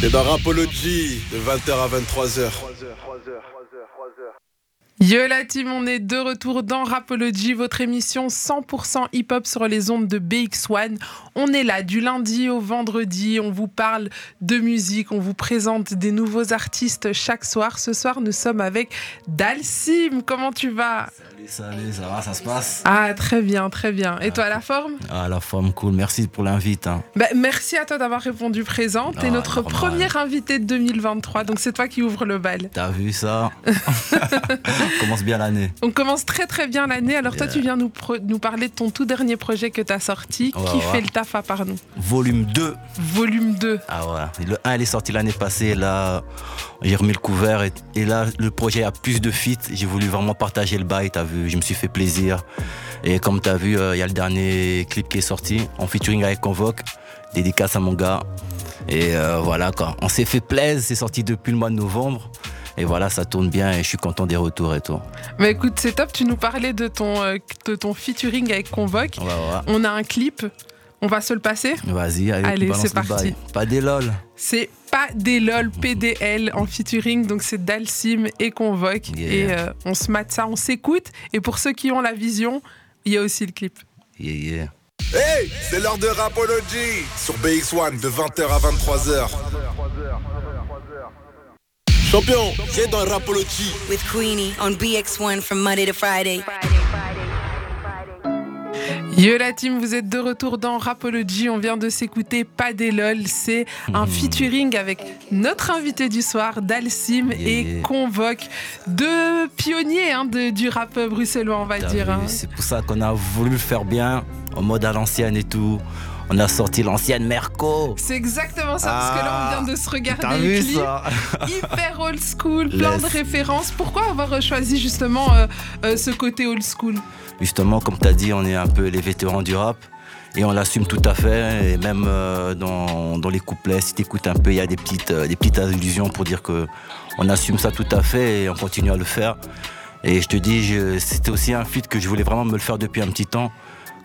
C'est dans Rapology de 20h à 23h. Yo la team, on est de retour dans Rapology, votre émission 100% hip-hop sur les ondes de BX1. On est là du lundi au vendredi, on vous parle de musique, on vous présente des nouveaux artistes chaque soir. Ce soir, nous sommes avec Dalsim. Comment tu vas? Salut, salut, ça va, ça se passe? Ah, très bien, très bien. Et toi, la forme? Ah, la forme, cool. Merci pour l'invite. Hein. Bah, merci à toi d'avoir répondu présent. T'es Ah, notre normal. premier invité de 2023, donc c'est toi qui ouvre le bal. T'as vu ça? On commence bien l'année. On commence très très bien l'année. Alors toi, tu viens nous, parler de ton tout dernier projet que tu as sorti, Ouais, qui ouais. fait le taf à part nous. Volume 2. Volume 2. Ah ouais. Le 1, il est sorti l'année passée. Là, j'ai remis le couvert. Et, et là, le projet a plus de feats. J'ai voulu vraiment partager le bail. T'as vu Je me suis fait plaisir. Et comme t'as vu, euh, il y a le dernier clip qui est sorti en featuring avec Convoque. Dédicace à mon gars. Et euh, voilà quoi. On s'est fait plaisir. C'est sorti depuis le mois de novembre. Et voilà, ça tourne bien et je suis content des retours et tout. Mais écoute, c'est top. Tu nous parlais de ton, euh, de ton featuring avec Convoque. Ouais, ouais. On a un clip. On va se le passer. Vas-y, allez, c'est le parti. bail. Pas des lol. C'est pas des lol PDL en featuring, donc c'est Dalsim et Convoque. Yeah. Et euh, on se mate ça, on s'écoute. Et pour ceux qui ont la vision, il y a aussi le clip. Yeah, yeah. Hey, c'est l'heure de Rapology sur BX1 de 20h à 23h. Champion, c'est dans Rapology. with Queenie on BX1 from Monday to Friday. Yo la team, vous êtes de retour dans Rapology. On vient de s'écouter Pas des lol. C'est un featuring avec notre invité du soir, Dalsim Yeah, et. Convoque. Deux pionniers hein, de- du rap bruxellois, on va dire. hein. C'est pour ça qu'on a voulu le faire bien, en mode à l'ancienne et tout. On a sorti l'ancienne Merco. C'est exactement ça, parce que là, on Ah, vient de se regarder T'as le vu clip. ça Hyper old school, plein de références. Pourquoi avoir choisi justement euh, euh, ce côté old school? Justement, comme t'as dit, on est un peu les vétérans du rap. Et on l'assume tout à fait. Et même euh, dans, dans les couplets, si t'écoutes un peu, il y a des petites, euh, des petites allusions pour dire que on assume ça tout à fait et on continue à le faire. Et je te dis, c'était aussi un feat que je voulais vraiment me le faire depuis un petit temps.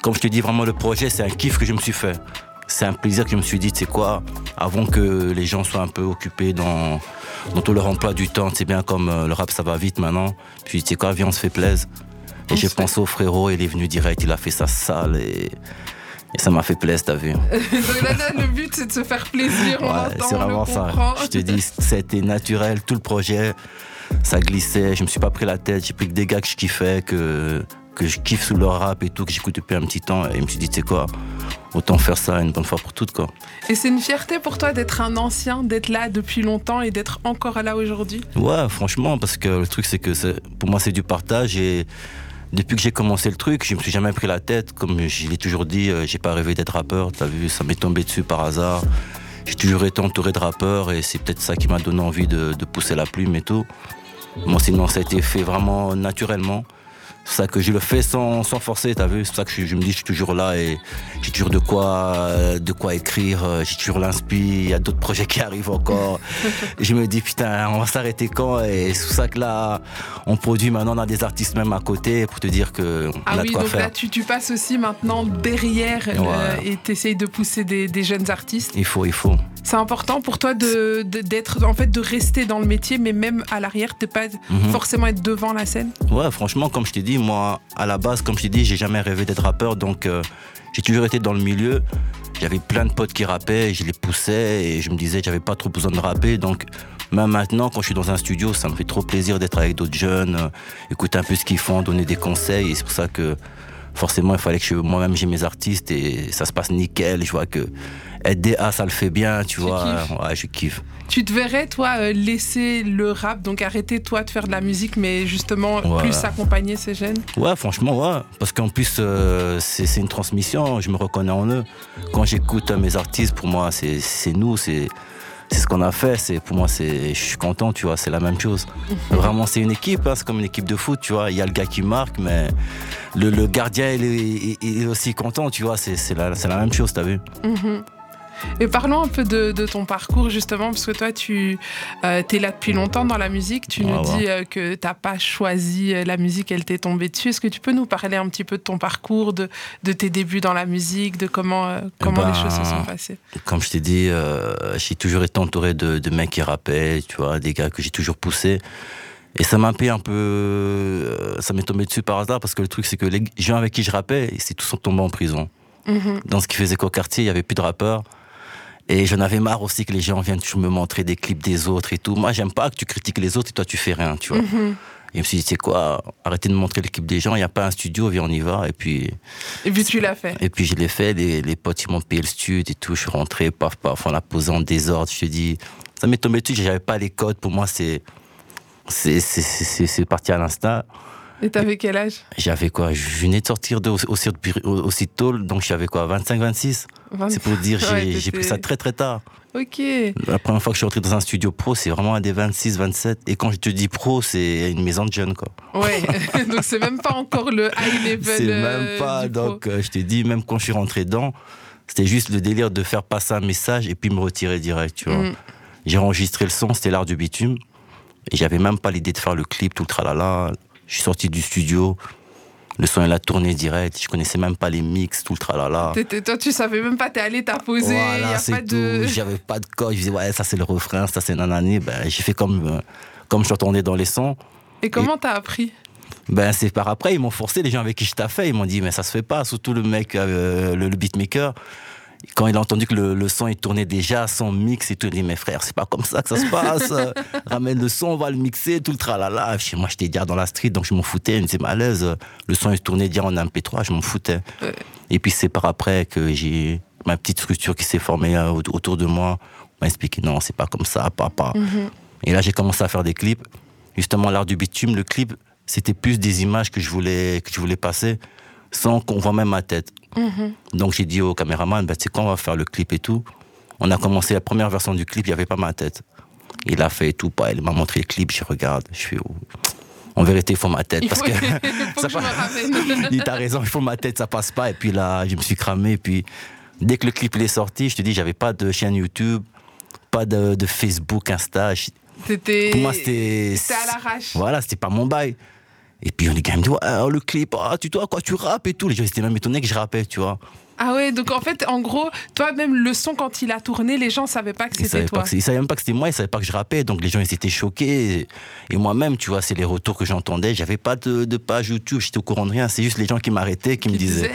Comme je te dis, vraiment, le projet, c'est un kiff que je me suis fait. C'est un plaisir que je me suis dit, c'est quoi, avant que les gens soient un peu occupés dans, dans tout leur emploi du temps, c'est bien comme euh, le rap, ça va vite maintenant. Puis, tu sais quoi, viens, on se fait plaisir. Et j'ai pensé au frérot, il est venu direct, il a fait sa salle et, et ça m'a fait plaisir, t'as vu. Le but, c'est de se faire plaisir. Ouais, c'est vraiment ça. Je te dis, c'était naturel, tout le projet, ça glissait, je me suis pas pris la tête, j'ai pris que des gars que je kiffais, que, que je kiffe sous leur rap et tout, que j'écoute depuis un petit temps, et je me suis dit, tu sais quoi, autant faire ça une bonne fois pour toutes, quoi. Et c'est une fierté pour toi d'être un ancien, d'être là depuis longtemps et d'être encore là aujourd'hui? Ouais, franchement, parce que le truc, c'est que pour moi, c'est du partage et depuis que j'ai commencé le truc, je me suis jamais pris la tête. Comme je l'ai toujours dit, euh, j'ai pas rêvé d'être rappeur. T'as vu, ça m'est tombé dessus par hasard. J'ai toujours été entouré de rappeurs et c'est peut-être ça qui m'a donné envie de, de pousser la plume et tout. Moi, sinon, ça a été fait vraiment naturellement. C'est ça que je le fais sans, sans forcer, t'as vu. C'est pour ça que je, je me dis, je suis toujours là et j'ai toujours de quoi, euh, de quoi écrire. euh, J'ai toujours l'inspi. Il y a d'autres projets qui arrivent encore. Je me dis, putain, on va s'arrêter quand? Et c'est pour ça que là, on produit maintenant, on a des artistes même à côté pour te dire que on Ah a oui, de quoi donc faire. là, tu, tu passes aussi maintenant derrière euh, Ouais. et t'essayes de pousser des, des jeunes artistes. Il faut, il faut. C'est important pour toi de de- d'être, en fait, de rester dans le métier, mais même à l'arrière, t'es pas Mhm. forcément être devant la scène? Ouais, franchement, comme je t'ai dit, moi, à la base, comme je t'ai dit, j'ai jamais rêvé d'être rappeur, donc euh, j'ai toujours été dans le milieu. J'avais plein de potes qui rappaient, je les poussais et je me disais que j'avais pas trop besoin de rapper. Donc, même maintenant, quand je suis dans un studio, ça me fait trop plaisir d'être avec d'autres jeunes, euh, écouter un peu ce qu'ils font, donner des conseils. Et c'est pour ça que forcément, il fallait que je- moi-même j'ai mes artistes et ça se passe nickel. Je vois que DA, ça le fait bien, tu, Tu vois. Ouais, je kiffe. Tu te verrais, toi, euh, laisser le rap, donc arrêter, toi, de faire de la musique, mais justement Ouais. plus accompagner ces jeunes? Ouais, franchement, ouais. Parce qu'en plus, euh, c'est une transmission, je me reconnais en eux. Quand j'écoute mes artistes, pour moi, c'est nous, c'est c'est ce qu'on a fait. C'est Pour moi, c'est je suis content, tu vois, c'est la même chose. Vraiment, c'est une équipe, hein, c'est comme une équipe de foot, tu vois. Il y a le gars qui marque, mais le, le gardien, il est, il- il est aussi content, tu vois. C'est c'est la, c'est la même chose, t'as vu Mhm. Et parlons un peu de, ton parcours justement, parce que toi, tu euh, es là depuis longtemps dans la musique. Tu nous dis euh, que tu n'as pas choisi euh, la musique, elle t'est tombée dessus. Est-ce que tu peux nous parler un petit peu de ton parcours, de, de tes débuts dans la musique, de comment, comment les ben, choses se sont passées? Comme je t'ai dit, j'ai toujours été entouré de, de, mecs qui rappaient, tu vois, des gars que j'ai toujours poussés. Et ça m'a un peu. ça m'est tombé dessus par hasard parce que le truc, c'est que les gens avec qui je rappais, c'est tous tombés en prison. Mhm. Dans ce qui faisait qu'au quartier, il n'y avait plus de rappeurs. Et j'en avais marre aussi que les gens viennent toujours me montrer des clips des autres et tout. Moi, j'aime pas que tu critiques les autres et toi, tu fais rien, tu vois. Mhm. Et je me suis dit, c'est quoi, arrêtez de montrer les clips des gens, il n'y a pas un studio, viens, on y va. Et puis. Et puis tu l'as fait. Et puis je l'ai fait, les, les potes, ils m'ont payé le studio et tout. Je suis rentré, paf, paf, on l'a posé en désordre. Je te dis, ça m'est tombé dessus, j'avais pas les codes. Pour moi, c'est. C'est parti à l'instant. Et t'avais quel âge? J'avais quoi? Je venais de sortir de, aussi, aussi tôt, donc j'avais quoi? 25, 26 C'est pour dire, j'ai pris ça très très tard. Ok. La première fois que je suis rentré dans un studio pro, c'est vraiment à des 26, 27. Et quand je te dis pro, c'est une maison de jeunes, quoi. Ouais, donc c'est même pas encore le high level. C'est même pas. donc euh, je te dis, même quand je suis rentré dedans, c'était juste le délire de faire passer un message et puis me retirer direct, tu vois. Mm. J'ai enregistré le son, c'était l'art du bitume. Et j'avais même pas l'idée de faire le clip, tout le tralala. Je suis sorti du studio. Le son, il a tourné direct. Je connaissais même pas les mix, tout le tralala. Toi, tu savais même pas, t'es allé, t'as posé. Voilà, c'est tout. De... J'avais pas de code. Je disais, ouais, ça c'est le refrain, ça c'est nanani. Ben, j'ai fait comme, euh, comme je retournais dans les sons. Et comment t'as appris? Ben, c'est par après, ils m'ont forcé, les gens avec qui je fait, ils m'ont dit, mais ça se fait pas, surtout le mec, euh, le, beatmaker quand il a entendu que le, son il tournait déjà, son mix et tout, il dit mais frère, c'est pas comme ça que ça se passe. Ramène le son, on va le mixer, tout le tralala. Chez moi, j'étais déjà dans la street, donc je m'en foutais. Il me disait, à l'aise, le son il tournait déjà en MP3, je m'en foutais. Et puis c'est par après que j'ai ma petite structure qui s'est formée euh, autour de moi. m'a expliqué, non, c'est pas comme ça, papa. Mhm. Et là, j'ai commencé à faire des clips. Justement, l'art du bitume, le clip, c'était plus des images que je voulais, que je voulais passer sans qu'on voit même ma tête. Mhm. Donc j'ai dit au caméraman, bah, tu sais quoi, on va faire le clip et tout. On a commencé la première version du clip, il n'y avait pas ma tête. Il a fait tout, pas, il m'a montré le clip, je regarde, je suis en vérité, il faut ma tête. parce que, ça je il t'a raison, il faut ma tête, ça passe pas. Et puis là, je me suis cramé. Et puis, dès que le clip est sorti, je te dis, j'avais pas de chaîne YouTube, pas de, Facebook, Insta. Pour moi, c'était. C'était à l'arrache. Voilà, c'était pas mon bail. Et puis les gars me disent, oh, le clip, ah, tu vois quoi, tu rappes et tout. Les gens étaient même étonnés que je rappais, tu vois. Ah ouais, donc en fait, en gros, toi, même le son, quand il a tourné, les gens savaient pas que c'était toi. ils savaient même pas que c'était moi, ils savaient pas que je rappais. Donc les gens, ils étaient choqués. Et, moi-même, tu vois, c'est les retours que j'entendais. J'avais pas de, page YouTube, j'étais au courant de rien. C'est juste les gens qui m'arrêtaient, qui, me disaient.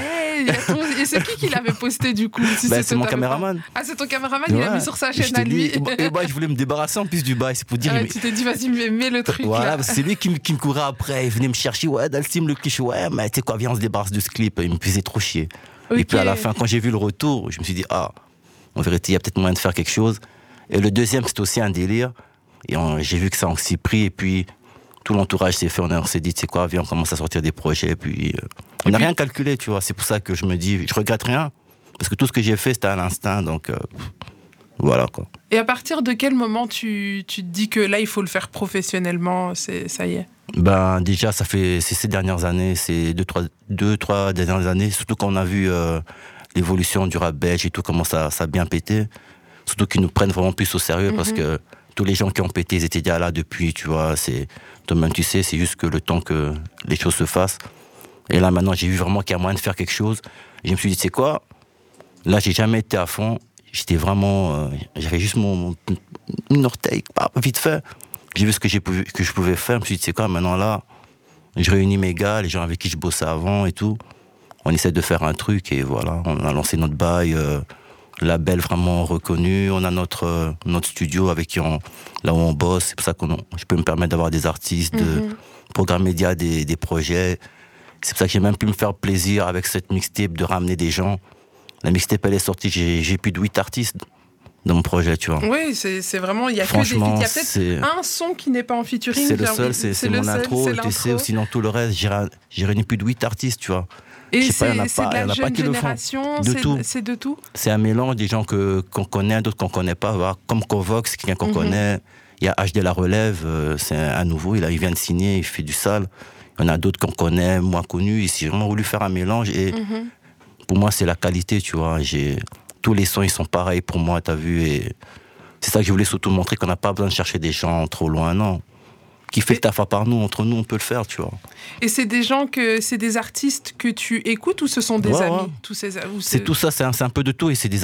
Et c'est qui qui l'avait posté du coup ben, C'est mon caméraman. Ah, c'est ton caméraman, il a mis sur sa chaîne à lui. et moi, je voulais me débarrasser en plus du bail, c'est pour dire. Tu t'es dit, vas-y, mets, le truc. Voilà, c'est lui qui, me courait après. Il venait me chercher, ouais, Dalsim, le cliché, ouais, mais tu sais quoi, viens, on se débarrasse de ce clip. Il me faisait trop chier. Et puis à la fin, quand j'ai vu le retour, je me suis dit, ah, en vérité, il y a peut-être moyen de faire quelque chose. Et le deuxième, c'était aussi un délire. Et j'ai vu que ça a aussi pris. Et puis, tout l'entourage s'est fait. On, s'est dit, c'est quoi, viens, on commence à sortir des projets. Et puis, euh, on n'a rien calculé, tu vois. C'est pour ça que je me dis, je regrette rien. Parce que tout ce que j'ai fait, c'était à l'instinct. Donc, euh, voilà, quoi. Et à partir de quel moment tu, tu te dis que là, il faut le faire professionnellement, c'est, ça y est? Ben, Déjà, ça fait ces dernières années, ces deux trois, deux, trois dernières années, surtout quand on a vu euh, l'évolution du rap belge et tout, comment ça, ça a bien pété. Surtout qu'ils nous prennent vraiment plus au sérieux parce mhm. que tous les gens qui ont pété, ils étaient déjà là depuis, tu vois. C'est, toi-même, tu sais, c'est juste que le temps que les choses se fassent. Et là, maintenant, j'ai vu vraiment qu'il y a moyen de faire quelque chose. Je me suis dit, c'est quoi? Là, j'ai jamais été à fond j'étais vraiment. Euh, j'avais juste mon, orteil, vite fait. J'ai vu ce que je pouvais faire. Je me suis dit, c'est quoi, maintenant là, je réunis mes gars, les gens avec qui je bossais avant et tout. On essaie de faire un truc et voilà, on a lancé notre bail, euh, label vraiment reconnu. On a notre, euh, notre studio avec qui on, là où on bosse. C'est pour ça que je peux me permettre d'avoir des artistes, de mhm. programme média, des, des projets. C'est pour ça que j'ai même pu me faire plaisir avec cette mixtape de ramener des gens. La mixtape, elle est sortie, j'ai plus de 8 artistes dans mon projet, tu vois. Oui, c'est vraiment, il y a que des Il y a peut-être un son qui n'est pas en featuring. C'est le seul, c'est mon intro, tu sais, sinon tout le reste, j'ai réuni plus de 8 artistes, tu vois. Et c'est de la jeune génération, c'est de tout C'est un mélange des gens qu'on connaît, d'autres qu'on connaît pas, comme Covox, quelqu'un qu'on mhm. connaît. Il y a HD La Relève, euh, c'est un nouveau, il, il vient de signer, il fait du sale. Il y en a d'autres qu'on connaît, moins connus. Ici, j'ai vraiment voulu faire un mélange et mhm pour moi, c'est la qualité, tu vois. J'ai tous les sons ils sont pareils pour moi, t'as vu. Et c'est ça que je voulais surtout montrer qu'on n'a pas besoin de chercher des gens trop loin, non. Qui fait le taf à part nous, entre nous, on peut le faire, tu vois. Et c'est des gens que c'est des artistes que tu écoutes ou ce sont des Ouais, amis ouais. tous ces C'est tout ça, c'est un, peu de tout. Et c'est des,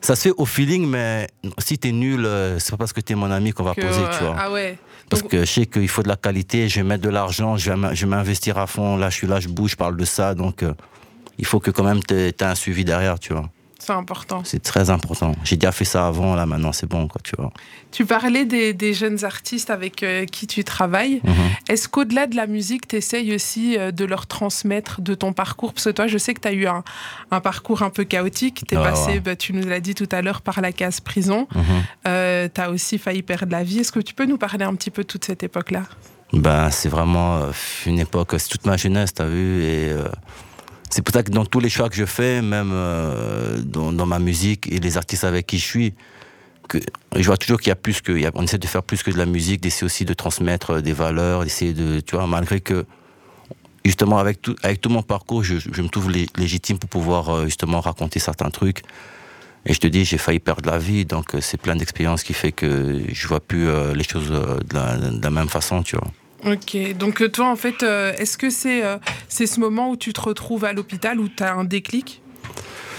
ça se fait au feeling, mais si t'es nul, euh, c'est pas parce que t'es mon ami qu'on va que- poser, tu vois. Ah ouais. Parce Donc, que je sais qu'il faut de la qualité, je vais mettre de l'argent, je vais m'investir à fond. Là, je suis là, je bouge, je parle de ça. Donc, euh, il faut que quand même tu aies un suivi derrière, tu vois. C'est important. C'est très important. J'ai déjà fait ça avant, là, maintenant, c'est bon, quoi, tu vois. Tu parlais des, des jeunes artistes avec euh, qui tu travailles. Mhm. Est-ce qu'au-delà de la musique, tu essayes aussi euh, de leur transmettre de ton parcours? Parce que toi, je sais que tu as eu un, un parcours un peu chaotique. Tu es Ouais, passé, ouais. bah, tu nous l'as dit tout à l'heure, par la case prison. Mhm. tu as aussi failli perdre la vie. Est-ce que tu peux nous parler un petit peu de toute cette époque-là? Ben, c'est vraiment euh, une époque, c'est toute ma jeunesse, t'as vu, et euh, c'est pour ça que dans tous les choix que je fais, même euh, dans, ma musique et les artistes avec qui je suis, je vois toujours qu'il y a plus que, on essaie de faire plus que de la musique, d'essayer aussi de transmettre euh, des valeurs, d'essayer de, tu vois, malgré que, justement, avec tout, mon parcours, je, me trouve lé- légitime pour pouvoir euh, justement raconter certains trucs. Et je te dis, j'ai failli perdre la vie, donc c'est plein d'expériences qui fait que je vois plus les choses de la, de la même façon, tu vois. Ok, donc euh, toi, en fait, euh, est-ce que c'est euh, c'est ce moment où tu te retrouves à l'hôpital où tu as un déclic?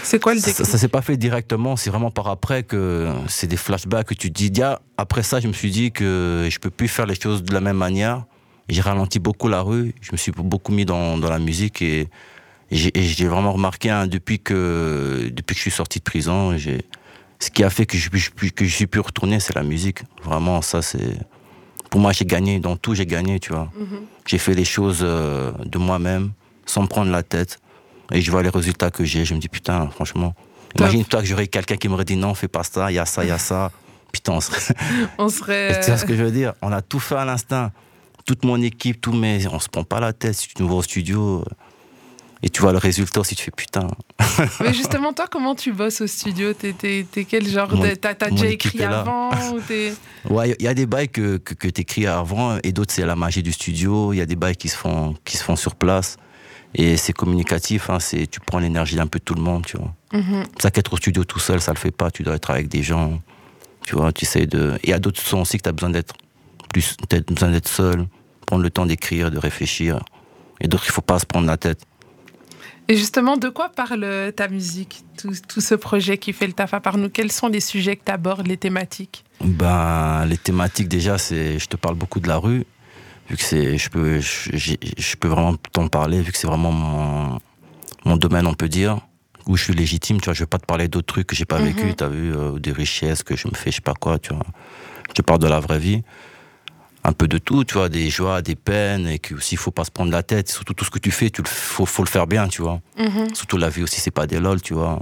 C'est quoi le Ça, déclic? ça s'est pas fait directement, c'est vraiment par après que c'est des flashbacks que tu te dis. Dia, après ça, je me suis dit que je peux plus faire les choses de la même manière. J'ai ralenti beaucoup la rue, je me suis beaucoup mis dans, dans la musique et j'ai et j'ai vraiment remarqué hein, depuis que depuis que je suis sorti de prison, ce qui a fait que je, je- que je suis pu retourner, c'est la musique. Vraiment, ça c'est pour moi j'ai gagné dans tout, j'ai gagné, tu vois. J'ai fait les choses euh, de moi-même sans me prendre la tête. Et je vois les résultats que j'ai, je me dis putain, franchement. Imagine-toi que j'aurais quelqu'un qui m'aurait dit non, fais pas ça, il y a ça, il y a ça. Putain, on serait... On serait. tu vois ce que je veux dire? On a tout fait à l'instinct. Toute mon équipe, tous mes. On se prend pas la tête. Si tu nous vois au studio euh, et tu vois le résultat aussi, tu fais putain. Mais justement, toi, comment tu bosses au studio? T'es t'es quel genre Mon- de... T'as déjà écrit avant ou Ouais, il y a des bails que, que, que tu écris avant et d'autres, c'est la magie du studio. Il y a des bails qui se font, qui se font sur place. Et c'est communicatif, hein, c'est, tu prends l'énergie d'un peu de tout le monde, tu vois. Mhm. Ça qu'être au studio tout seul, ça le fait pas. Tu dois être avec des gens. Tu vois, tu sais de. Et il y a d'autres sons aussi que tu as besoin d'être plus. Besoin d'être seul, prendre le temps d'écrire, de réfléchir. Et d'autres, il faut pas se prendre la tête. Et justement, de quoi parle ta musique tout, tout ce projet qui fait le taf à part nous? Quels sont les sujets que tu abordes, les thématiques? Ben, les thématiques, déjà, c'est. Je te parle beaucoup de la rue. Vu que c'est. Je peux, je, peux vraiment t'en parler, vu que c'est vraiment mon, mon domaine, on peut dire. Où je suis légitime, tu vois. Je vais pas te parler d'autres trucs que j'ai pas Mhm. vécu, t'as vu, euh, des richesses que je me fais, je sais pas quoi, tu vois. Je te parle de la vraie vie. Un peu de tout, tu vois, des joies, des peines, et qu'il faut pas se prendre la tête. Surtout tout ce que tu fais, tu le, faut, faut le faire bien, tu vois. Mhm. Surtout la vie aussi, c'est pas des lol, tu vois.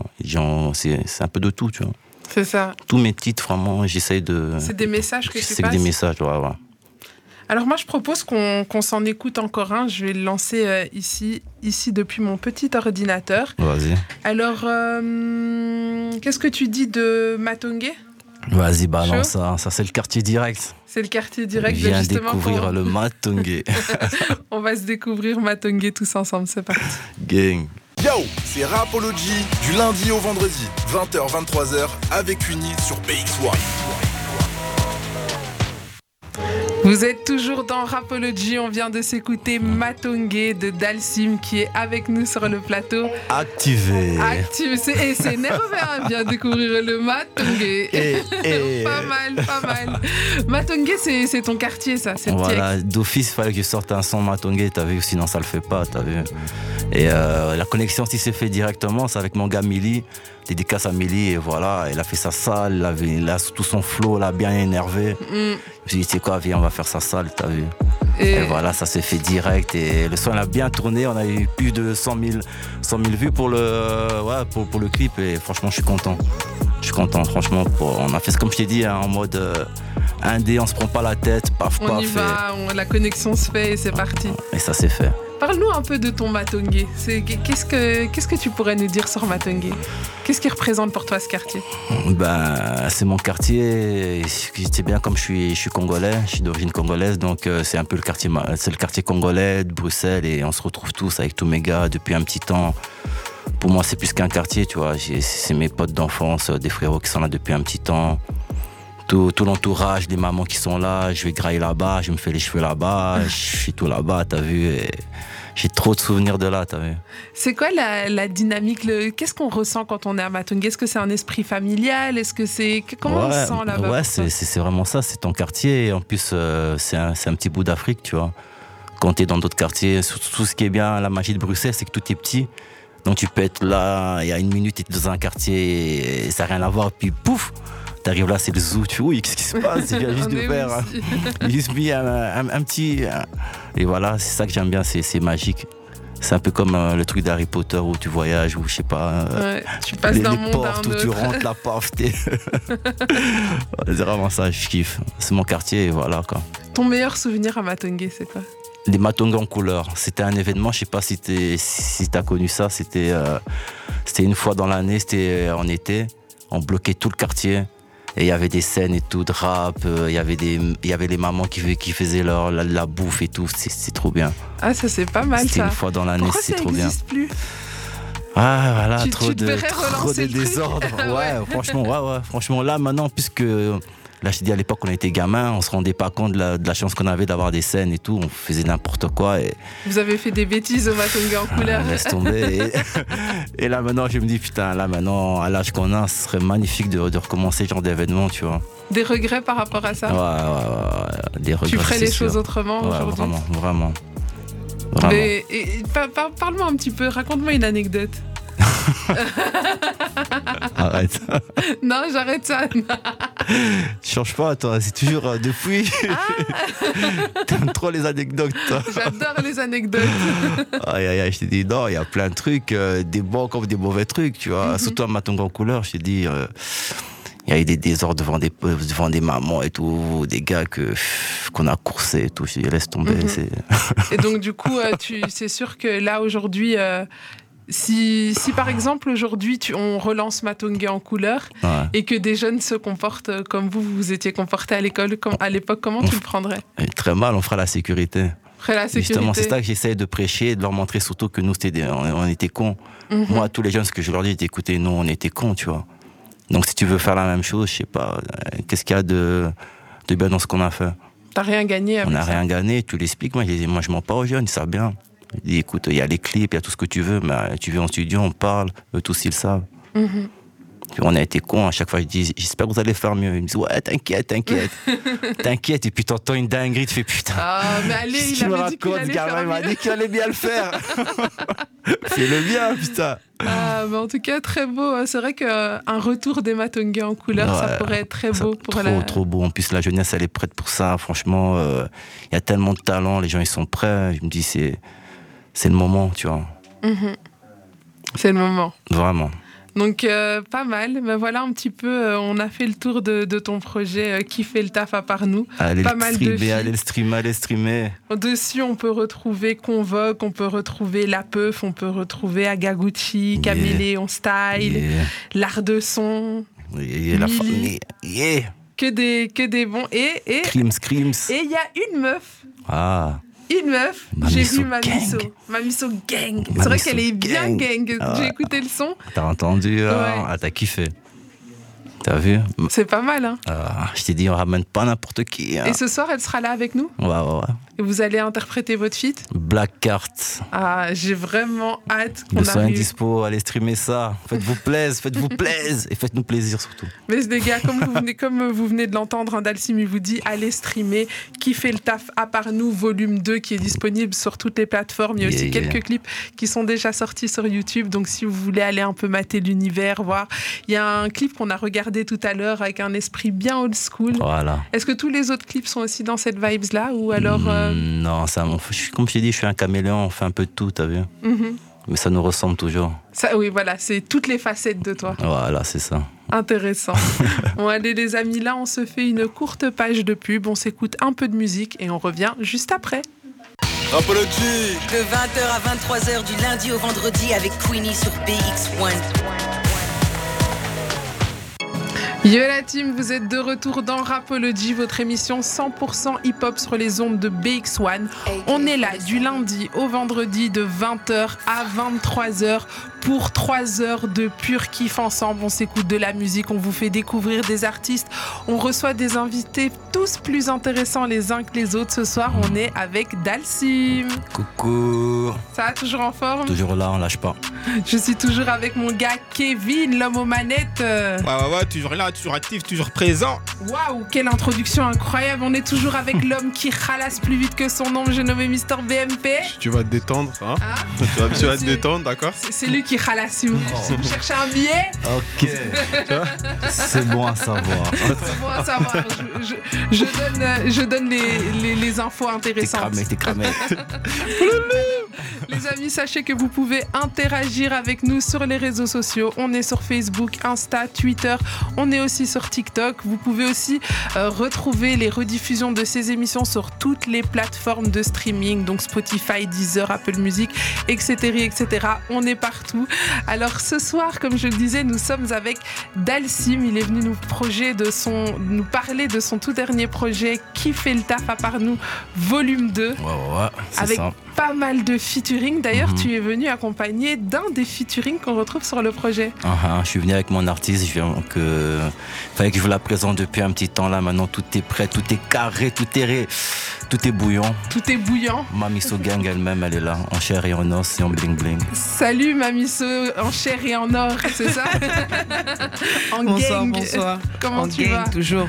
C'est c'est un peu de tout, tu vois. C'est ça. Tous mes titres, vraiment, j'essaye de. C'est des messages que tu C'est que passes des messages, ouais, ouais. Alors moi, je propose qu'on qu'on s'en écoute encore un. Je vais le lancer euh, ici, ici depuis mon petit ordinateur. Vas-y. Alors, euh, qu'est-ce que tu dis de Matongue Vas-y, balance ça. Ça, c'est le quartier direct. C'est le quartier direct. de Viens justement découvrir le Matongé. On va se découvrir Matongue tous ensemble. C'est parti. Gang. Yo, c'est Rapology du lundi au vendredi, 20h, 23h avec Uni sur BX1. Vous êtes toujours dans Rapology. On vient de s'écouter Matongue de Dalsim qui est avec nous sur le plateau. Activé. Active. C'est et c'est nerveux. hein, Viens découvrir le Matongue. Et, et- Pas mal, pas mal. Matongue, c'est c'est ton quartier, ça. C'est Voilà, d'office, il fallait que je sorte un son Matongé, t'as vu, sinon ça le fait pas, t'as vu. Et euh, la connexion, si c'est fait directement, c'est avec mon gars Milly, dédicace à Milly, et voilà, il a fait sa salle, avait, il a tout son flow, là, bien énervé. Mm. Je me suis dit, tu sais quoi, viens, on va faire sa salle, t'as vu. Et, Et voilà, ça s'est fait direct et le son il a bien tourné. On a eu plus de 100 000, 100 000 vues pour le, ouais, pour, pour le clip et franchement, je suis content. Je suis content, franchement. pour- on a fait, comme je t'ai dit, hein, en mode euh, indé, on se prend pas la tête, paf, on paf. y va, on- la connexion se fait et c'est parti. Et, et ça s'est fait. Parle-nous un peu de ton Matongue. C'est- Qu'est-ce que tu pourrais nous dire sur Matongue Qu'est-ce qui représente pour toi ce quartier? Ben, c'est mon quartier. C'est bien comme je suis, congolais, je suis d'origine congolaise, donc euh, c'est un peu le quartier, congolais de Bruxelles et on se retrouve tous avec tous mes gars depuis un petit temps. pour moi, c'est plus qu'un quartier, tu vois. C'est mes potes d'enfance, euh, des frérots qui sont là depuis un petit temps. Tout, l'entourage, des mamans qui sont là. Je vais grailler là-bas, je me fais les cheveux là-bas, je suis tout là-bas, t'as vu. J'ai trop de souvenirs de là, t'as vu. C'est quoi la, la dynamique Qu'est-ce qu'on ressent quand on est à Matongue Est-ce que c'est un esprit familial? Est-ce que c'est comment on se sent là-bas Ouais, c'est vraiment ça, c'est ton quartier. Et en plus, euh, c'est un, petit bout d'Afrique, tu vois. Quand t'es dans d'autres quartiers, tout ce qui est bien, la magie de Bruxelles, c'est que tout est petit. Donc tu peux être là, il y a une minute, t'es dans un quartier, et ça n'a rien à voir, puis pouf T'arrives là, c'est le zoo, tu oui, qu'est-ce qui se passe? Il vient juste On de faire hein. ici juste mis un, un- un petit. un- Et voilà, c'est ça que j'aime bien, c'est magique. C'est un peu comme euh, le truc d'Harry Potter où tu voyages, ou je sais pas. euh, Ouais, tu passes les, monde portes un où tu rentres, la paf, t'es. c'est vraiment ça, je kiffe. C'est mon quartier, et voilà quoi. Ton meilleur souvenir à Matongue, c'est quoi? Les Matonga en couleur. C'était un événement, je sais pas si si t'as connu ça. C'était euh, c'était une fois dans l'année, c'était euh, en été. On bloquait tout le quartier. Et il y avait des scènes et tout, de rap. euh, Il y avait des, il y avait les mamans qui, fais- qui faisaient leur, la, la bouffe et tout. C'est trop bien. Ah, ça c'est pas mal C'était ça. une fois dans l'année, c'est trop bien. plus Ah voilà, Tu- trop tu de, trop de désordre. Ouais. ouais, franchement, ouais, ouais. Franchement, là maintenant, puisque là je te dis à l'époque on était gamin, on se rendait pas compte de la, de la chance qu'on avait d'avoir des scènes et tout. On faisait n'importe quoi et Vous avez fait des bêtises au Matongue en couleur. ah, laisse tomber. et, et là maintenant, je me dis putain, là maintenant, à l'âge qu'on a, ce serait magnifique de, de recommencer ce genre d'événement, tu vois. Des regrets par rapport à ça Ouais, ouais, ouais, des regrets. Tu ferais les sûr. choses autrement Ouais, aujourd'hui vraiment, vraiment. Vraiment. Mais et- et par- par- parle-moi un petit peu, raconte-moi une anecdote. Arrête. non, j'arrête ça. Change pas, toi, c'est toujours euh, depuis. T'aimes trop les anecdotes, toi. J'adore les anecdotes. Aïe, aïe, aïe, je t'ai dit, non, il y a plein de trucs, euh, des bons comme des mauvais trucs, tu vois. Mhm. Surtout à Matonga en couleur, je t'ai dit, euh, il y a eu des désordres devant des, devant des mamans et tout, des gars que, qu'on a coursé et tout. Je dit, laisse tomber. Mhm. c'est... Et donc, du coup, euh, tu, c'est sûr que là, aujourd'hui, euh, si, si par exemple, aujourd'hui, on relance Matongue en couleur Ouais. et que des jeunes se comportent comme vous, vous vous étiez comportés à l'école, à l'époque, comment tu le prendrais? Très mal, on fera la sécurité. Après la sécurité. Justement, c'est ça que j'essaye de prêcher, de leur montrer surtout que nous, des- on, on était cons. Mhm. Moi, tous les jeunes, ce que je leur dis, c'est écoutez, nous, on était cons, tu vois. Donc, si tu veux faire la même chose, je sais pas, euh, qu'est-ce qu'il y a de, de bien dans ce qu'on a fait? T'as rien gagné On n'a rien gagné, tu l'expliques. Moi, je dis, moi, je mens pas aux jeunes, ils savent bien. Je dis, écoute, il y a les clips, il y a tout ce que tu veux, mais tu viens en studio, on parle, eux tous, ils le savent. Mhm. On a été cons, à chaque fois, je dis, j'espère que vous allez faire mieux. Ils me disent, ouais, t'inquiète, t'inquiète. t'inquiète, et puis t'entends une dinguerie, tu fais putain. Ah, mais allez, il me dit raconte, ce gamin, faire il m'a dit qu'il allait bien le faire. Fais-le bien, putain. Ah, mais en tout cas, très beau. hein. C'est vrai qu'un retour des Matongue en couleur, ça pourrait être très beau pour trop, la. trop beau. En plus, la jeunesse, elle est prête pour ça. Franchement, euh, il y a tellement de talent, les gens, ils sont prêts. Je me dis, c'est, c'est le moment, tu vois. Mhm. C'est le moment. Vraiment. Donc, euh, pas mal. Mais voilà un petit peu, euh, on a fait le tour de, de ton projet euh, Qui fait le taf à part nous. Allez Pas le mal streamer, allez le streamer, allez le streamer. Dessus, on peut retrouver Convoque, on peut retrouver La Peuf, on peut retrouver Agaguchi, Yeah. Caméléon Style, Yeah. l'art de son. Yeah, la. Yeah. Que des, que des bons. Et et Crims, crims. et il y a une meuf Ah. Une meuf, j'ai vu Mamiso. Mamiso gang. C'est vrai qu'elle est bien gang. Ah J'ai ouais. écouté le son. T'as entendu hein. Ah, t'as kiffé. T'as vu C'est pas mal, hein. Ah, Je t'ai dit, on ramène pas n'importe qui. hein. Et ce soir, elle sera là avec nous. Ouais, ouais, ouais. Et vous allez interpréter votre feat. Black Cart. Ah, j'ai vraiment hâte qu'on arrive. dispo, allez streamer ça. Faites-vous plaisir, faites-vous plaisir. Et faites-nous plaisir surtout. Mais les gars, comme vous venez, comme vous venez de l'entendre, hein, Dalsim, il vous dit allez streamer. Qui fait le taf à part nous, volume 2, qui est disponible sur toutes les plateformes. Il y a aussi yeah. quelques clips qui sont déjà sortis sur YouTube. Donc, si vous voulez aller un peu mater l'univers, voir. Il y a un clip qu'on a regardé tout à l'heure avec un esprit bien old school. Voilà. Est-ce que tous les autres clips sont aussi dans cette vibes-là Ou alors. euh, Mm, Non, ça, je suis- comme je t'ai dit, je suis un caméléon, on fait un peu de tout, t'as vu mhm. Mais ça nous ressemble toujours. Ça, oui, voilà, c'est toutes les facettes de toi. Voilà, c'est ça. Intéressant. bon, allez, les amis, là, on se fait une courte page de pub, on s'écoute un peu de musique et on revient juste après. Rapology De 20h à 23h du lundi au vendredi avec Queenie sur BX1. Yo la team, vous êtes de retour dans Rapology, votre émission 100% hip-hop sur les ondes de BX1. On est là du lundi au vendredi de 20h à 23h pour trois heures de pur kiff ensemble. On s'écoute de la musique, on vous fait découvrir des artistes, on reçoit des invités tous plus intéressants les uns que les autres. Ce soir, on est avec Dalsim. Coucou. Ça va toujours en forme? Toujours là, on lâche pas. Je suis toujours avec mon gars Kevin, l'homme aux manettes. Ouais, ouais, ouais, toujours là, toujours actif, toujours présent. Waouh, quelle introduction incroyable. On est toujours avec l'homme qui ralasse plus vite que son nom. J'ai nommé Mister BMP. Tu vas te détendre, hein? Ah, Tu vas, tu vas te détendre, d'accord? C'est c'est lui qui vous, si vous cherchez un billet, Ok. C'est bon à savoir. c'est bon à savoir. Je, je- je donne, je donne les, les- les infos T'es intéressantes. cramé, t'es cramé. Les amis, sachez que vous pouvez interagir avec nous sur les réseaux sociaux. On est sur Facebook, Insta, Twitter. On est aussi sur TikTok. Vous pouvez aussi euh, retrouver les rediffusions de ces émissions sur toutes les plateformes de streaming, donc Spotify, Deezer, Apple Music, etc., etc. On est partout. Alors ce soir, comme je le disais, nous sommes avec Dalsim. Il est venu nous, projet de son, nous parler de son tout dernier projet, Qui fait le taf à part nous, volume 2 Ouais, ouais, ouais. C'est avec ça. Pas mal de featuring. D'ailleurs, Mhm. tu es venu accompagné d'un des featuring qu'on retrouve sur le projet. Ah, ah, je suis venu avec mon artiste, je viens que fallait que je vous la présente depuis un petit temps là. Maintenant tout est prêt, tout est carré, tout est ré- tout est bouillant. Tout est bouillant. Mamiso Gang elle-même, elle est là, en chair et en os et en bling bling. Salut Mamiso en chair et en or, c'est ça? En Bonsoir, gang. bonsoir. Comment en tu gang, vas? toujours.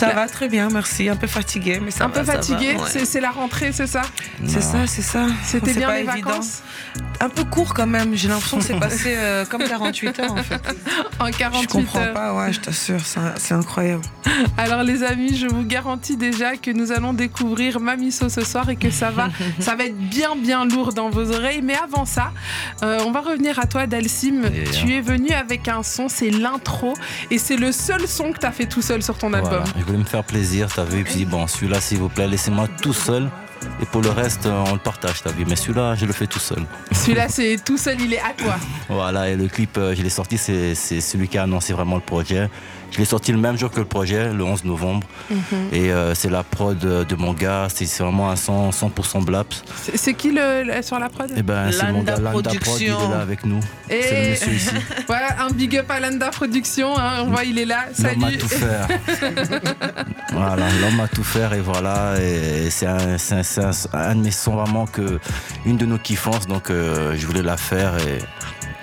Ça va très bien, merci. Un peu fatigué, mais ça Un va. peu ça va, fatigué, ouais. c'est la rentrée, c'est ça? C'est ça, c'est ça. C'était bien pas les évident. vacances? Un peu court quand même. J'ai l'impression que c'est passé euh, comme 48 heures en fait. En Je 48 comprends heures. pas, ouais, je t'assure, c'est c'est incroyable. Alors les amis, je vous garantis déjà que nous allons découvrir Mamiso ce soir et que ça va, ça va être bien bien lourd dans vos oreilles. Mais avant ça, euh, on va revenir à toi Dalsim. Yeah. Tu es venu avec un son, c'est l'intro et c'est le seul son que tu as fait tout seul sur ton album. Voilà. Je voulais me faire plaisir, t'as vu. Et puis bon, celui-là, s'il vous plaît, laissez-moi tout seul. Et pour le reste, euh, on le partage, t'as vu. Mais celui-là, je le fais tout seul. Celui-là, c'est tout seul, il est à toi. Voilà, et le clip, euh, je l'ai sorti, c'est c'est celui qui a annoncé vraiment le projet. Je l'ai sorti le même jour que le projet, le 11 novembre. Et euh, c'est la prod de mon gars, c'est vraiment un 100%, 100 Blaps. C'est- qui le, le- sur la prod? Et ben c'est mon gars Landa Prod, il est Production. là avec nous. Et- C'est le monsieur ici. Voilà, un big up à Landa Production. hein, on voit, il est là. L'homme a Salut. tout faire. voilà, l'homme a tout faire et voilà. Et c'est un, c'est un- c'est un- un de mes sons vraiment que une de nos kiffances, donc euh, je voulais la faire et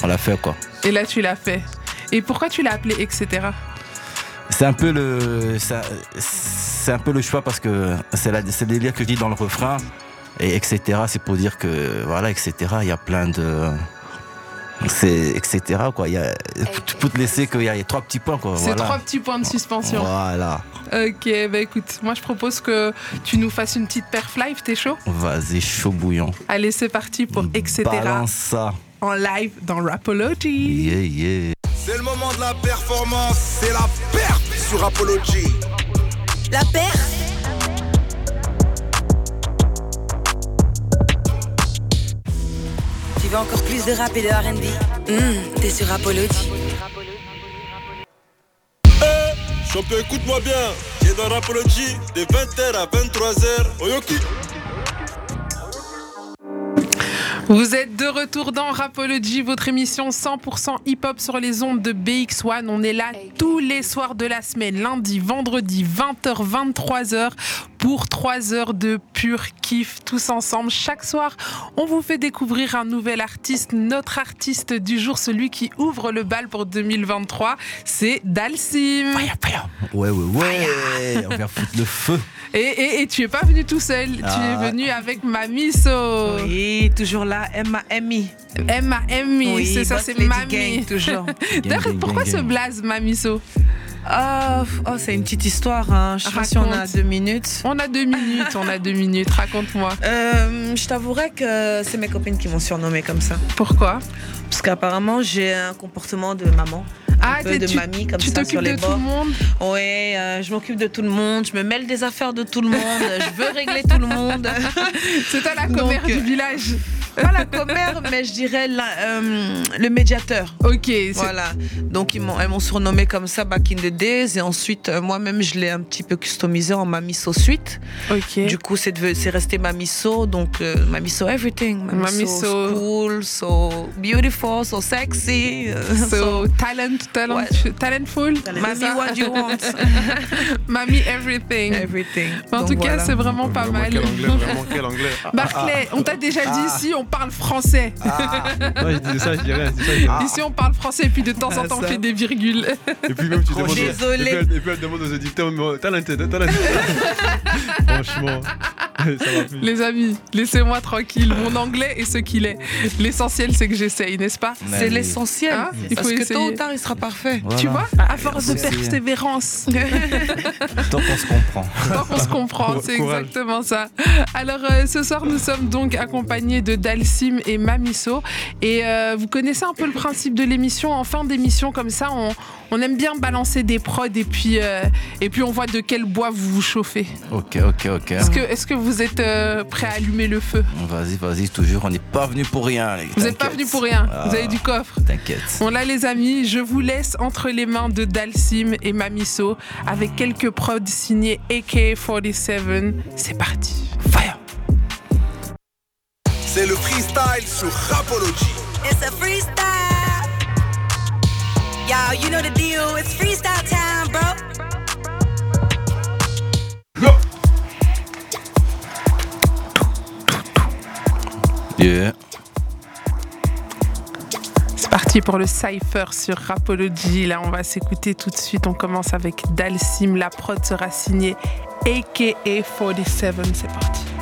on l'a fait quoi. Et là, tu l'as fait. Et pourquoi tu l'as appelé etc. C'est un peu le, c'est un peu le choix parce que c'est la- c'est le délire que je dis dans le refrain et etc. C'est pour dire que voilà etc. Il y a plein de c'est etc. quoi. Il y a, tu peux te laisser qu'il y a, il y a trois petits points quoi. C'est Voilà. trois petits points de suspension. Voilà. Ok, bah écoute, moi je propose que tu nous fasses une petite perf live, t'es chaud? Vas-y chaud bouillant. Allez, c'est parti pour etc. Balance ça. en live dans Rapology. Yeah yeah. C'est le moment de la performance, c'est la perf sur Apology. La paire Tu veux encore plus de rap et de R&B Hmm, T'es sur Apology. Champion, écoute-moi bien. J'ai dans Rapology de 20h à 23h. Oyoki. Vous êtes de retour dans Rapology, votre émission 100% hip-hop sur les ondes de BX1. On est là tous les soirs de la semaine, lundi, vendredi, 20h, 23h, pour 3 heures de pur kiff tous ensemble. Chaque soir, on vous fait découvrir un nouvel artiste. Notre artiste du jour, celui qui ouvre le bal pour 2023, c'est Dalsim. Ouais ouais ouais. On vient foutre le feu. Et, et, et tu es pas venu tout seul, tu Ah. es venu avec Mamiso. Oui, toujours là, M-A-M-I. M-A-M-I, Oui, c'est ça, c'est Mamie. Gang, toujours. D'ailleurs, Gang, gang, pourquoi gang, ce blaze Mamiso? Ah, oh, c'est une petite histoire. Hein. Je sais pas si on a deux minutes. On a deux minutes, on a deux minutes, raconte-moi. Euh, je t'avouerais que c'est mes copines qui m'ont surnommé comme ça. Pourquoi? Parce qu'apparemment, j'ai un comportement de maman. Ah, un peu de tu, mamie comme tu ça t'occupes sur les de tout bords. le monde? Ouais, euh, je m'occupe de tout le monde, je me mêle des affaires de tout le monde, je veux régler tout le monde. C'est toi la commère du village pas la commère, mais je dirais la- euh, le médiateur. Ok, Voilà. Donc ils m'ont, elles m'ont surnommé comme ça back in the days. Et ensuite, euh, moi-même, je l'ai un petit peu customisé en Mamiso Suite. ok. Du coup, c'est, devenu- c'est resté Mamiso. Donc euh, Mamiso everything. Mamiso, Mamiso. cool, so beautiful, so sexy. euh, So, talent, talent, Ouais. talentful. Mami, what you want? Mami, everything. everything. En Donc tout cas, c'est vraiment pas Vraiment, mal. Quel anglais, vraiment, quel anglais. Ah, Barclay, on t'a déjà dit ici, on parle français. Non, je ça, je dis rien, je dis ça, je dis rien. Ici, on parle français, et puis de temps en Ah, temps, on fait des virgules. Et puis même tu demandes. Désolé. Et puis, elle, et puis elle demande aux auditeurs, mais talented, talented. Franchement. Les amis, laissez-moi tranquille. Mon anglais est ce qu'il est. L'essentiel, c'est que j'essaye, n'est-ce pas? C'est l'essentiel. Hein? Il Parce faut que tôt ou tard, il sera parfait. Voilà. Tu vois, à force de persévérance, Tant qu'on se comprend. tant qu'on se comprend, c'est exactement ça. Alors, euh, ce soir, nous sommes donc accompagnés de Dalsim et Mamiso. Et euh, vous connaissez un peu le principe de l'émission. En fin d'émission, comme ça, on, on aime bien balancer des prods et puis, euh, et puis on voit de quel bois vous vous chauffez. Ok, ok, ok. Est-ce que, est-ce que vous êtes euh, prêt à allumer le feu? Vas-y, vas-y, toujours. On n'est pas venu pour rien. Vous n'êtes pas venu pour rien. Ah, Vous avez du coffre. T'inquiète. Bon là les amis, je vous laisse entre les mains de Dalsim et Mamiso avec quelques prods signés AK47. C'est parti. C'est le freestyle sur Rapology. It's a freestyle. Y'all, you know the deal. It's freestyle time, bro. Yeah. C'est parti pour le cypher sur Rapology. Là on va s'écouter tout de suite. On commence avec Dalsim. La prod sera signée AKA47. C'est parti.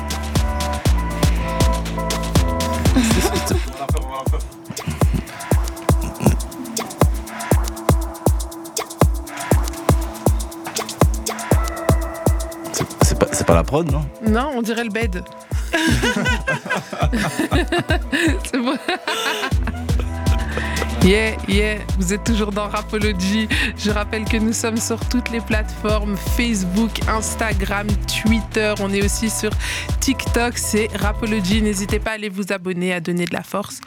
Pas la prod, non Non, on dirait le bed. C'est bon. Yeah, yeah, vous êtes toujours dans Rapology. Je rappelle que nous sommes sur toutes les plateformes Facebook, Instagram, Twitter. On est aussi sur TikTok, c'est Rapology. N'hésitez pas à aller vous abonner, à donner de la force.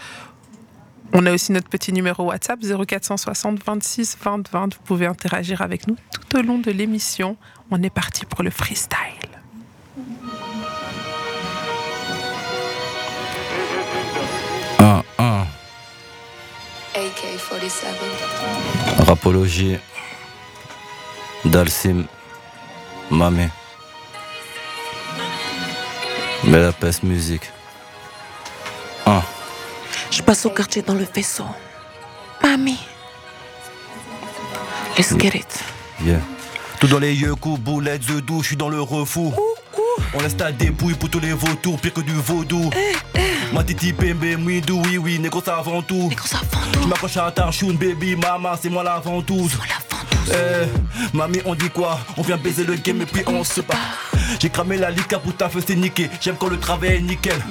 On a aussi notre petit numéro WhatsApp 0460 26 20 20. Vous pouvez interagir avec nous tout au long de l'émission. On est parti pour le freestyle. Un, un. AK-47. Rapologie. Dalsim. Mamé. Belapes musique. Un. Je passe au quartier dans le vaisseau. Mamie. Let's get it. Yeah. Tout dans les yeux, coups, boulettes, de doux, je suis dans le refou. On laisse ta dépouille pour tous les vautours, pire que du vaudou. Ma titi pembe, mwidou, oui, oui, négo ça avant tout. Tu m'accroches à ta choune, baby, maman, c'est moi la ventouse. Eh, mamie, on dit quoi? On vient baiser le game et puis on se bat. J'ai cramé la lica pour ta feu, c'est niqué. J'aime quand le travail est nickel.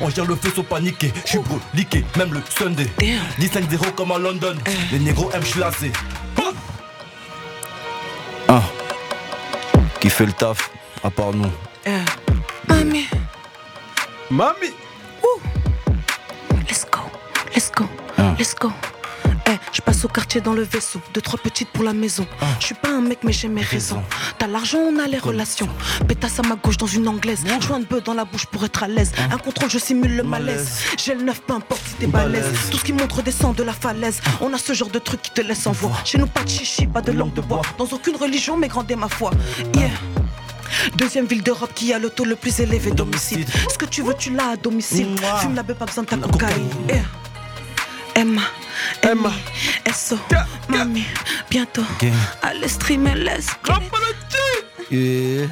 On gère le feu sans paniquer. Je suis broliqué, même le Sunday. 10-5-0 comme à London. Les négros aiment chlasser. Ah. Qui fait le taf, à part nous? Mamie. Mamie go, let's go, Ah. let's go. Eh, je passe au quartier dans le vaisseau, deux trois petites pour la maison. Je suis pas un mec mais j'ai mes raisons. T'as l'argent, on a les relations. Pétasse à ma gauche dans une anglaise. Joint de bœuf dans la bouche pour être à l'aise. Un contrôle, je simule le malaise. J'ai le neuf, peu importe si t'es balèze. Tout ce qui montre descend de la falaise. On a ce genre de truc qui te laisse en voix. Chez nous, pas de chichi, pas de langue de bois. Dans aucune religion, mais grandez ma foi. Yeah. Deuxième ville d'Europe qui a le taux le plus élevé d'homicide. Ce que tu veux, tu l'as à domicile. Fume la beuh, pas besoin de ta cocaïne. Yeah. Emma, Emma, SO, Mami, bientôt. Allez streamer, let's go. Yeah.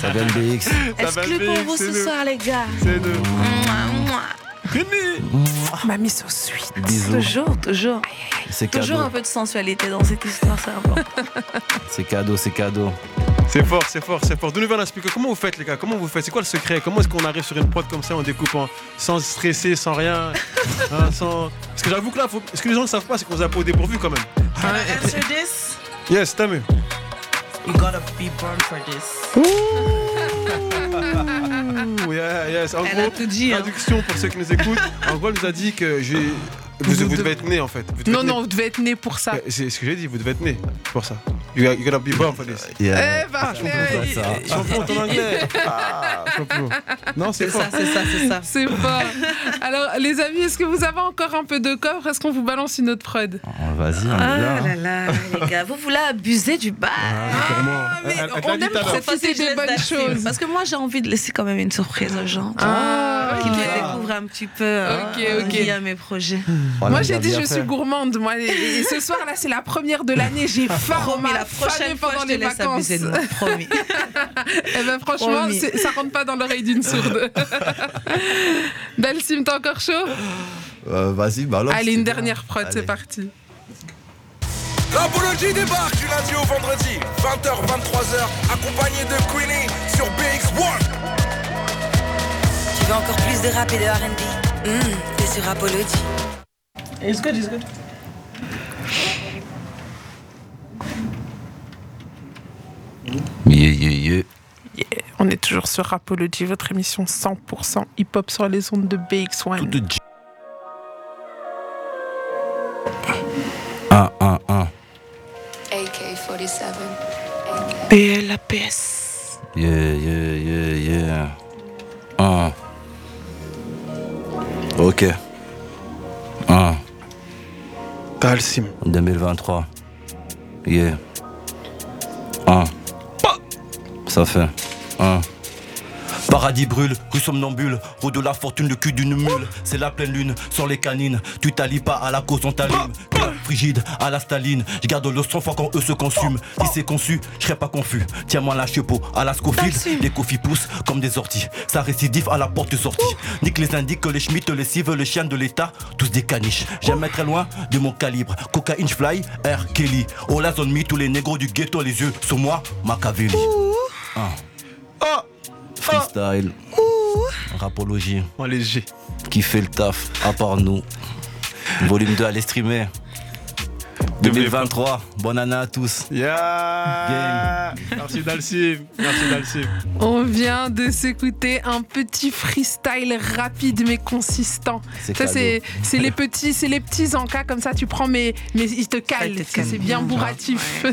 Ça vient de BX. Exclu pour vous ce soir, les gars? C'est de. Mamie so sweet. Bisous. Toujours, toujours. C'est Toujours cadeau. un peu de sensualité dans cette histoire, c'est important. C'est cadeau, c'est cadeau. C'est fort, c'est fort, c'est fort. Donnez-nous un expliquer. Comment vous faites, les gars? Comment vous faites? C'est quoi le secret? Comment est-ce qu'on arrive sur une prod comme ça en découpant Sans stresser, sans rien? Hein, sans... Parce que j'avoue que là, faut... ce que les gens ne savent pas, c'est qu'on vous a pas au dépourvu quand même. Answer this. Yes, t'as mieux. You gotta be born for this. Ouh, yeah. Yeah, yes. En Elle gros, a tout dit. hein. traduction pour ceux qui nous écoutent. En gros, elle nous a dit que j'ai. Vous, Vous vous devez- être né en fait. Vous Non, non, vous devez être né pour ça. C'est ce que j'ai dit, vous devez être né pour ça. You gotta, you gotta be born for this. Yeah. Eh, parfait. ça. Champion ton anglais. Ah, champion. Non, c'est ça, c'est ça, c'est ça. C'est fort. Alors, les amis, est-ce que vous avez encore un peu de coffre? Est-ce qu'on vous balance une autre prod? Oh, Vas-y, on Ah est là. là là, les gars, vous voulez abuser du bal. Ah, sûrement. mais on aime profiter Cette fois-ci, je des bonnes choses. Parce que moi, j'ai envie de laisser quand même une surprise aux gens. Ah, Qu'ils ok. me découvrent un petit peu euh, Ok, ok. via mes projets. On Moi a j'ai dit je fait. suis gourmande moi et et ce soir là c'est la première de l'année j'ai faim Promis, la prochaine fois, pendant je te les laisse vacances abuser de moi. Promis. Eh ben franchement ça rentre pas dans l'oreille d'une sourde Dalsim t'es encore chaud? Euh, Vas-y, balance. Allez une dernière prod c'est parti Rapology débarque du lundi au vendredi, 20h, 23h, accompagné de Queenie sur BX1. Veux encore plus de rap et de RB Hmm, T'es sur Apology. Yeah, yeah, yeah. Yeah, on est toujours sur Rapology votre émission 100% hip-hop sur les ondes de BX1 Tout de. 1, 1, 1. AK-47. BLAPS. Yeah, yeah, yeah, yeah. 1. Ok. 1. Dalsim. 2023. Yeah. 1. Ça fait. 1. Paradis brûle, rue somnambule, roue de la fortune, le cul d'une mule. C'est la pleine lune, sans les canines. Tu t'allies pas à la cause, on t'allume. Frigide, à la staline. Je garde le sang fort quand eux se consument. Si c'est conçu, je serais pas confus. Tiens-moi la chepeau, à la Scofield. Les coffis poussent comme des orties. Ça récidive à la porte de sortie. Nique les indiques, les schmitt, les cives, les chiens de l'état. Tous des caniches. J'aime être très loin de mon calibre. Cocaïne fly, R. Kelly. Oh la zone me, tous les négros du ghetto, les yeux sur moi, Machiavelli. Freestyle. Rapologie. En léger. Qui fait le taf, à part nous. Volume 2 à les streamer. 2023. Bonne année à tous. Yeah. Merci Dalsim. Merci Dalsim. On vient de s'écouter un petit freestyle rapide mais consistant. C'est Ça c'est les petits c'est les petits encas comme ça tu prends mais mais ils te calent c'est bien bourratif.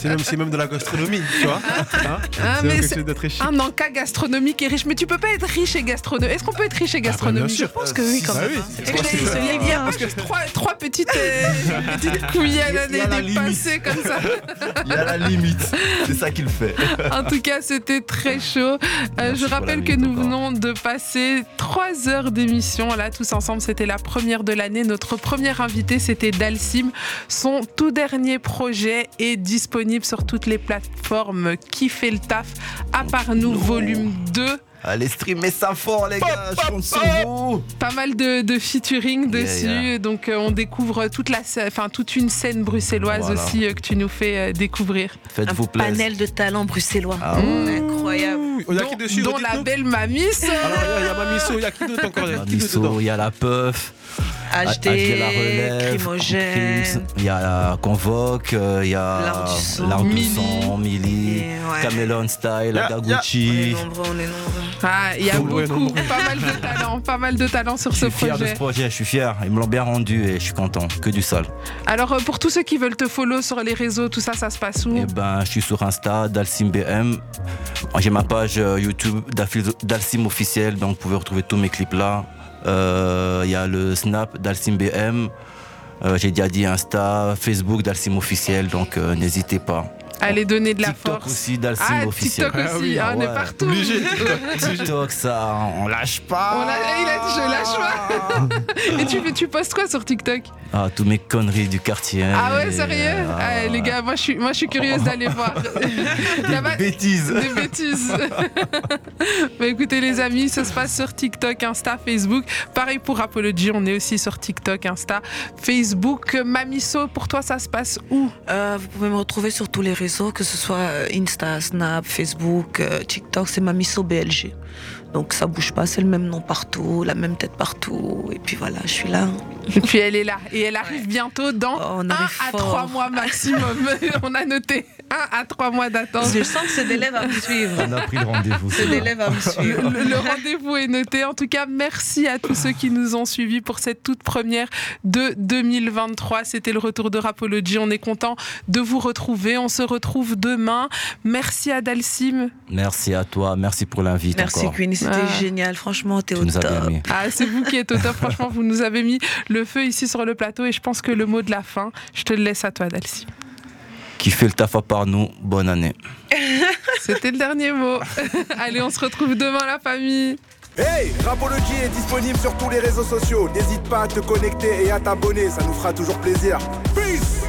C'est- même, de la gastronomie, tu vois. Hein Ah, mais chic. Un encas gastronomique et riche mais tu peux pas être riche et gastronomique. Est-ce qu'on peut être riche et Ah, bah, gastronomique? Je pense que oui quand Bah même. oui. Et que il y a trois, trois petites, euh, petites couilles à Il y a la des limite. passées comme ça. Il y a la limite. C'est ça qu'il fait. En tout cas, c'était très chaud. Euh, je rappelle que nous encore. venons de passer trois heures d'émission là tous ensemble. C'était la première de l'année. Notre premier invité, c'était Dalsim. Son tout dernier projet est disponible sur toutes les plateformes. Qui fait le taf À part nous, volume 2. Allez streamer ça fort, les gars. Je compte sur vous. Pas mal de, de featuring Yeah, dessus, yeah. donc euh, on découvre toute la, enfin toute une scène bruxelloise Voilà. aussi euh, que tu nous fais euh, découvrir. Un Faites-vous plaisir. panel de talents bruxellois. Ah ouais. Incroyable. Il y a dont qui dessus dont la belle Mamis. Alors, il y a- il y a Mamiso, il y a qui d'autre encore Il y a qui d'autre dedans Mamiso, il y a la puff. HD, HD la relève. Crimogène. Il y a la Convoque, euh, il y a L'art du son. l'Art du Milli. son, Milli, Et ouais. Camelon Style, Ya, On est nombreux, on est nombreux. Ah, il y a beaucoup, pas mal de talents, pas mal de talents sur Je ce suis fier de projet. ce projet, je suis fier. Ils me l'ont bien rendu et je suis content. Que du sale. Alors euh, pour tous ceux qui veulent te follow sur les réseaux, tout ça, ça se passe où Eh ben, je suis sur Insta, Dalsim BM. J'ai ma page euh, YouTube Dalsim officiel, donc vous pouvez retrouver tous mes clips là. Euh, Il y a le Snap Dalsim BM. Euh, J'ai déjà dit Insta, Facebook Dalsim officiel, donc euh, n'hésitez pas. Allez donner de la TikTok force. aussi Dalsim Ah, officiel. TikTok aussi, Ah oui, ah, on est partout. Obligé. TikTok, ça, on lâche pas. On a- il a dit je lâche pas. Et tu, tu postes quoi sur TikTok? Ah, tous mes conneries du quartier. Ah ouais, sérieux? Ah, Ah, Les gars, moi je suis, moi, je suis curieuse d'aller voir. Des bêtises. Des bêtises. bah écoutez les amis, ça se passe sur TikTok, Insta, Facebook. Pareil pour Apology, on est aussi sur TikTok, Insta, Facebook. Mamiso, pour toi ça se passe où? Euh, vous pouvez me retrouver sur tous les réseaux, que ce soit euh, Insta, Snap, Facebook, euh, TikTok, c'est Mamiso BLG. Donc ça bouge pas, c'est le même nom partout, la même tête partout. Et puis voilà, je suis là. Et puis elle est là. Et elle arrive bientôt dans on un arrive à fort. trois mois maximum. on a noté. Un à trois mois d'attente. Je sens que c'est d'élèves à me suivre. On a pris le rendez-vous. C'est d'élèves à me suivre. Le, le rendez-vous est noté. En tout cas, merci à tous ceux qui nous ont suivis pour cette toute première de 2023. C'était le retour de Rapology. On est content de vous retrouver. On se retrouve demain. Merci à Dalsim. Merci à toi, merci pour l'invite Merci encore. Queenie, c'était Ah. génial. Franchement, t'es Tu au nous as top. bien mis. Ah, c'est vous qui êtes au top. Franchement, vous nous avez mis le feu ici sur le plateau. Et je pense que le mot de la fin, je te le laisse à toi, Dalsim. Qui fait le taf à part nous, bonne année. C'était le dernier mot. Allez, on se retrouve demain, la famille. Hey, Rapology est disponible sur tous les réseaux sociaux. N'hésite pas à te connecter et à t'abonner, ça nous fera toujours plaisir. Peace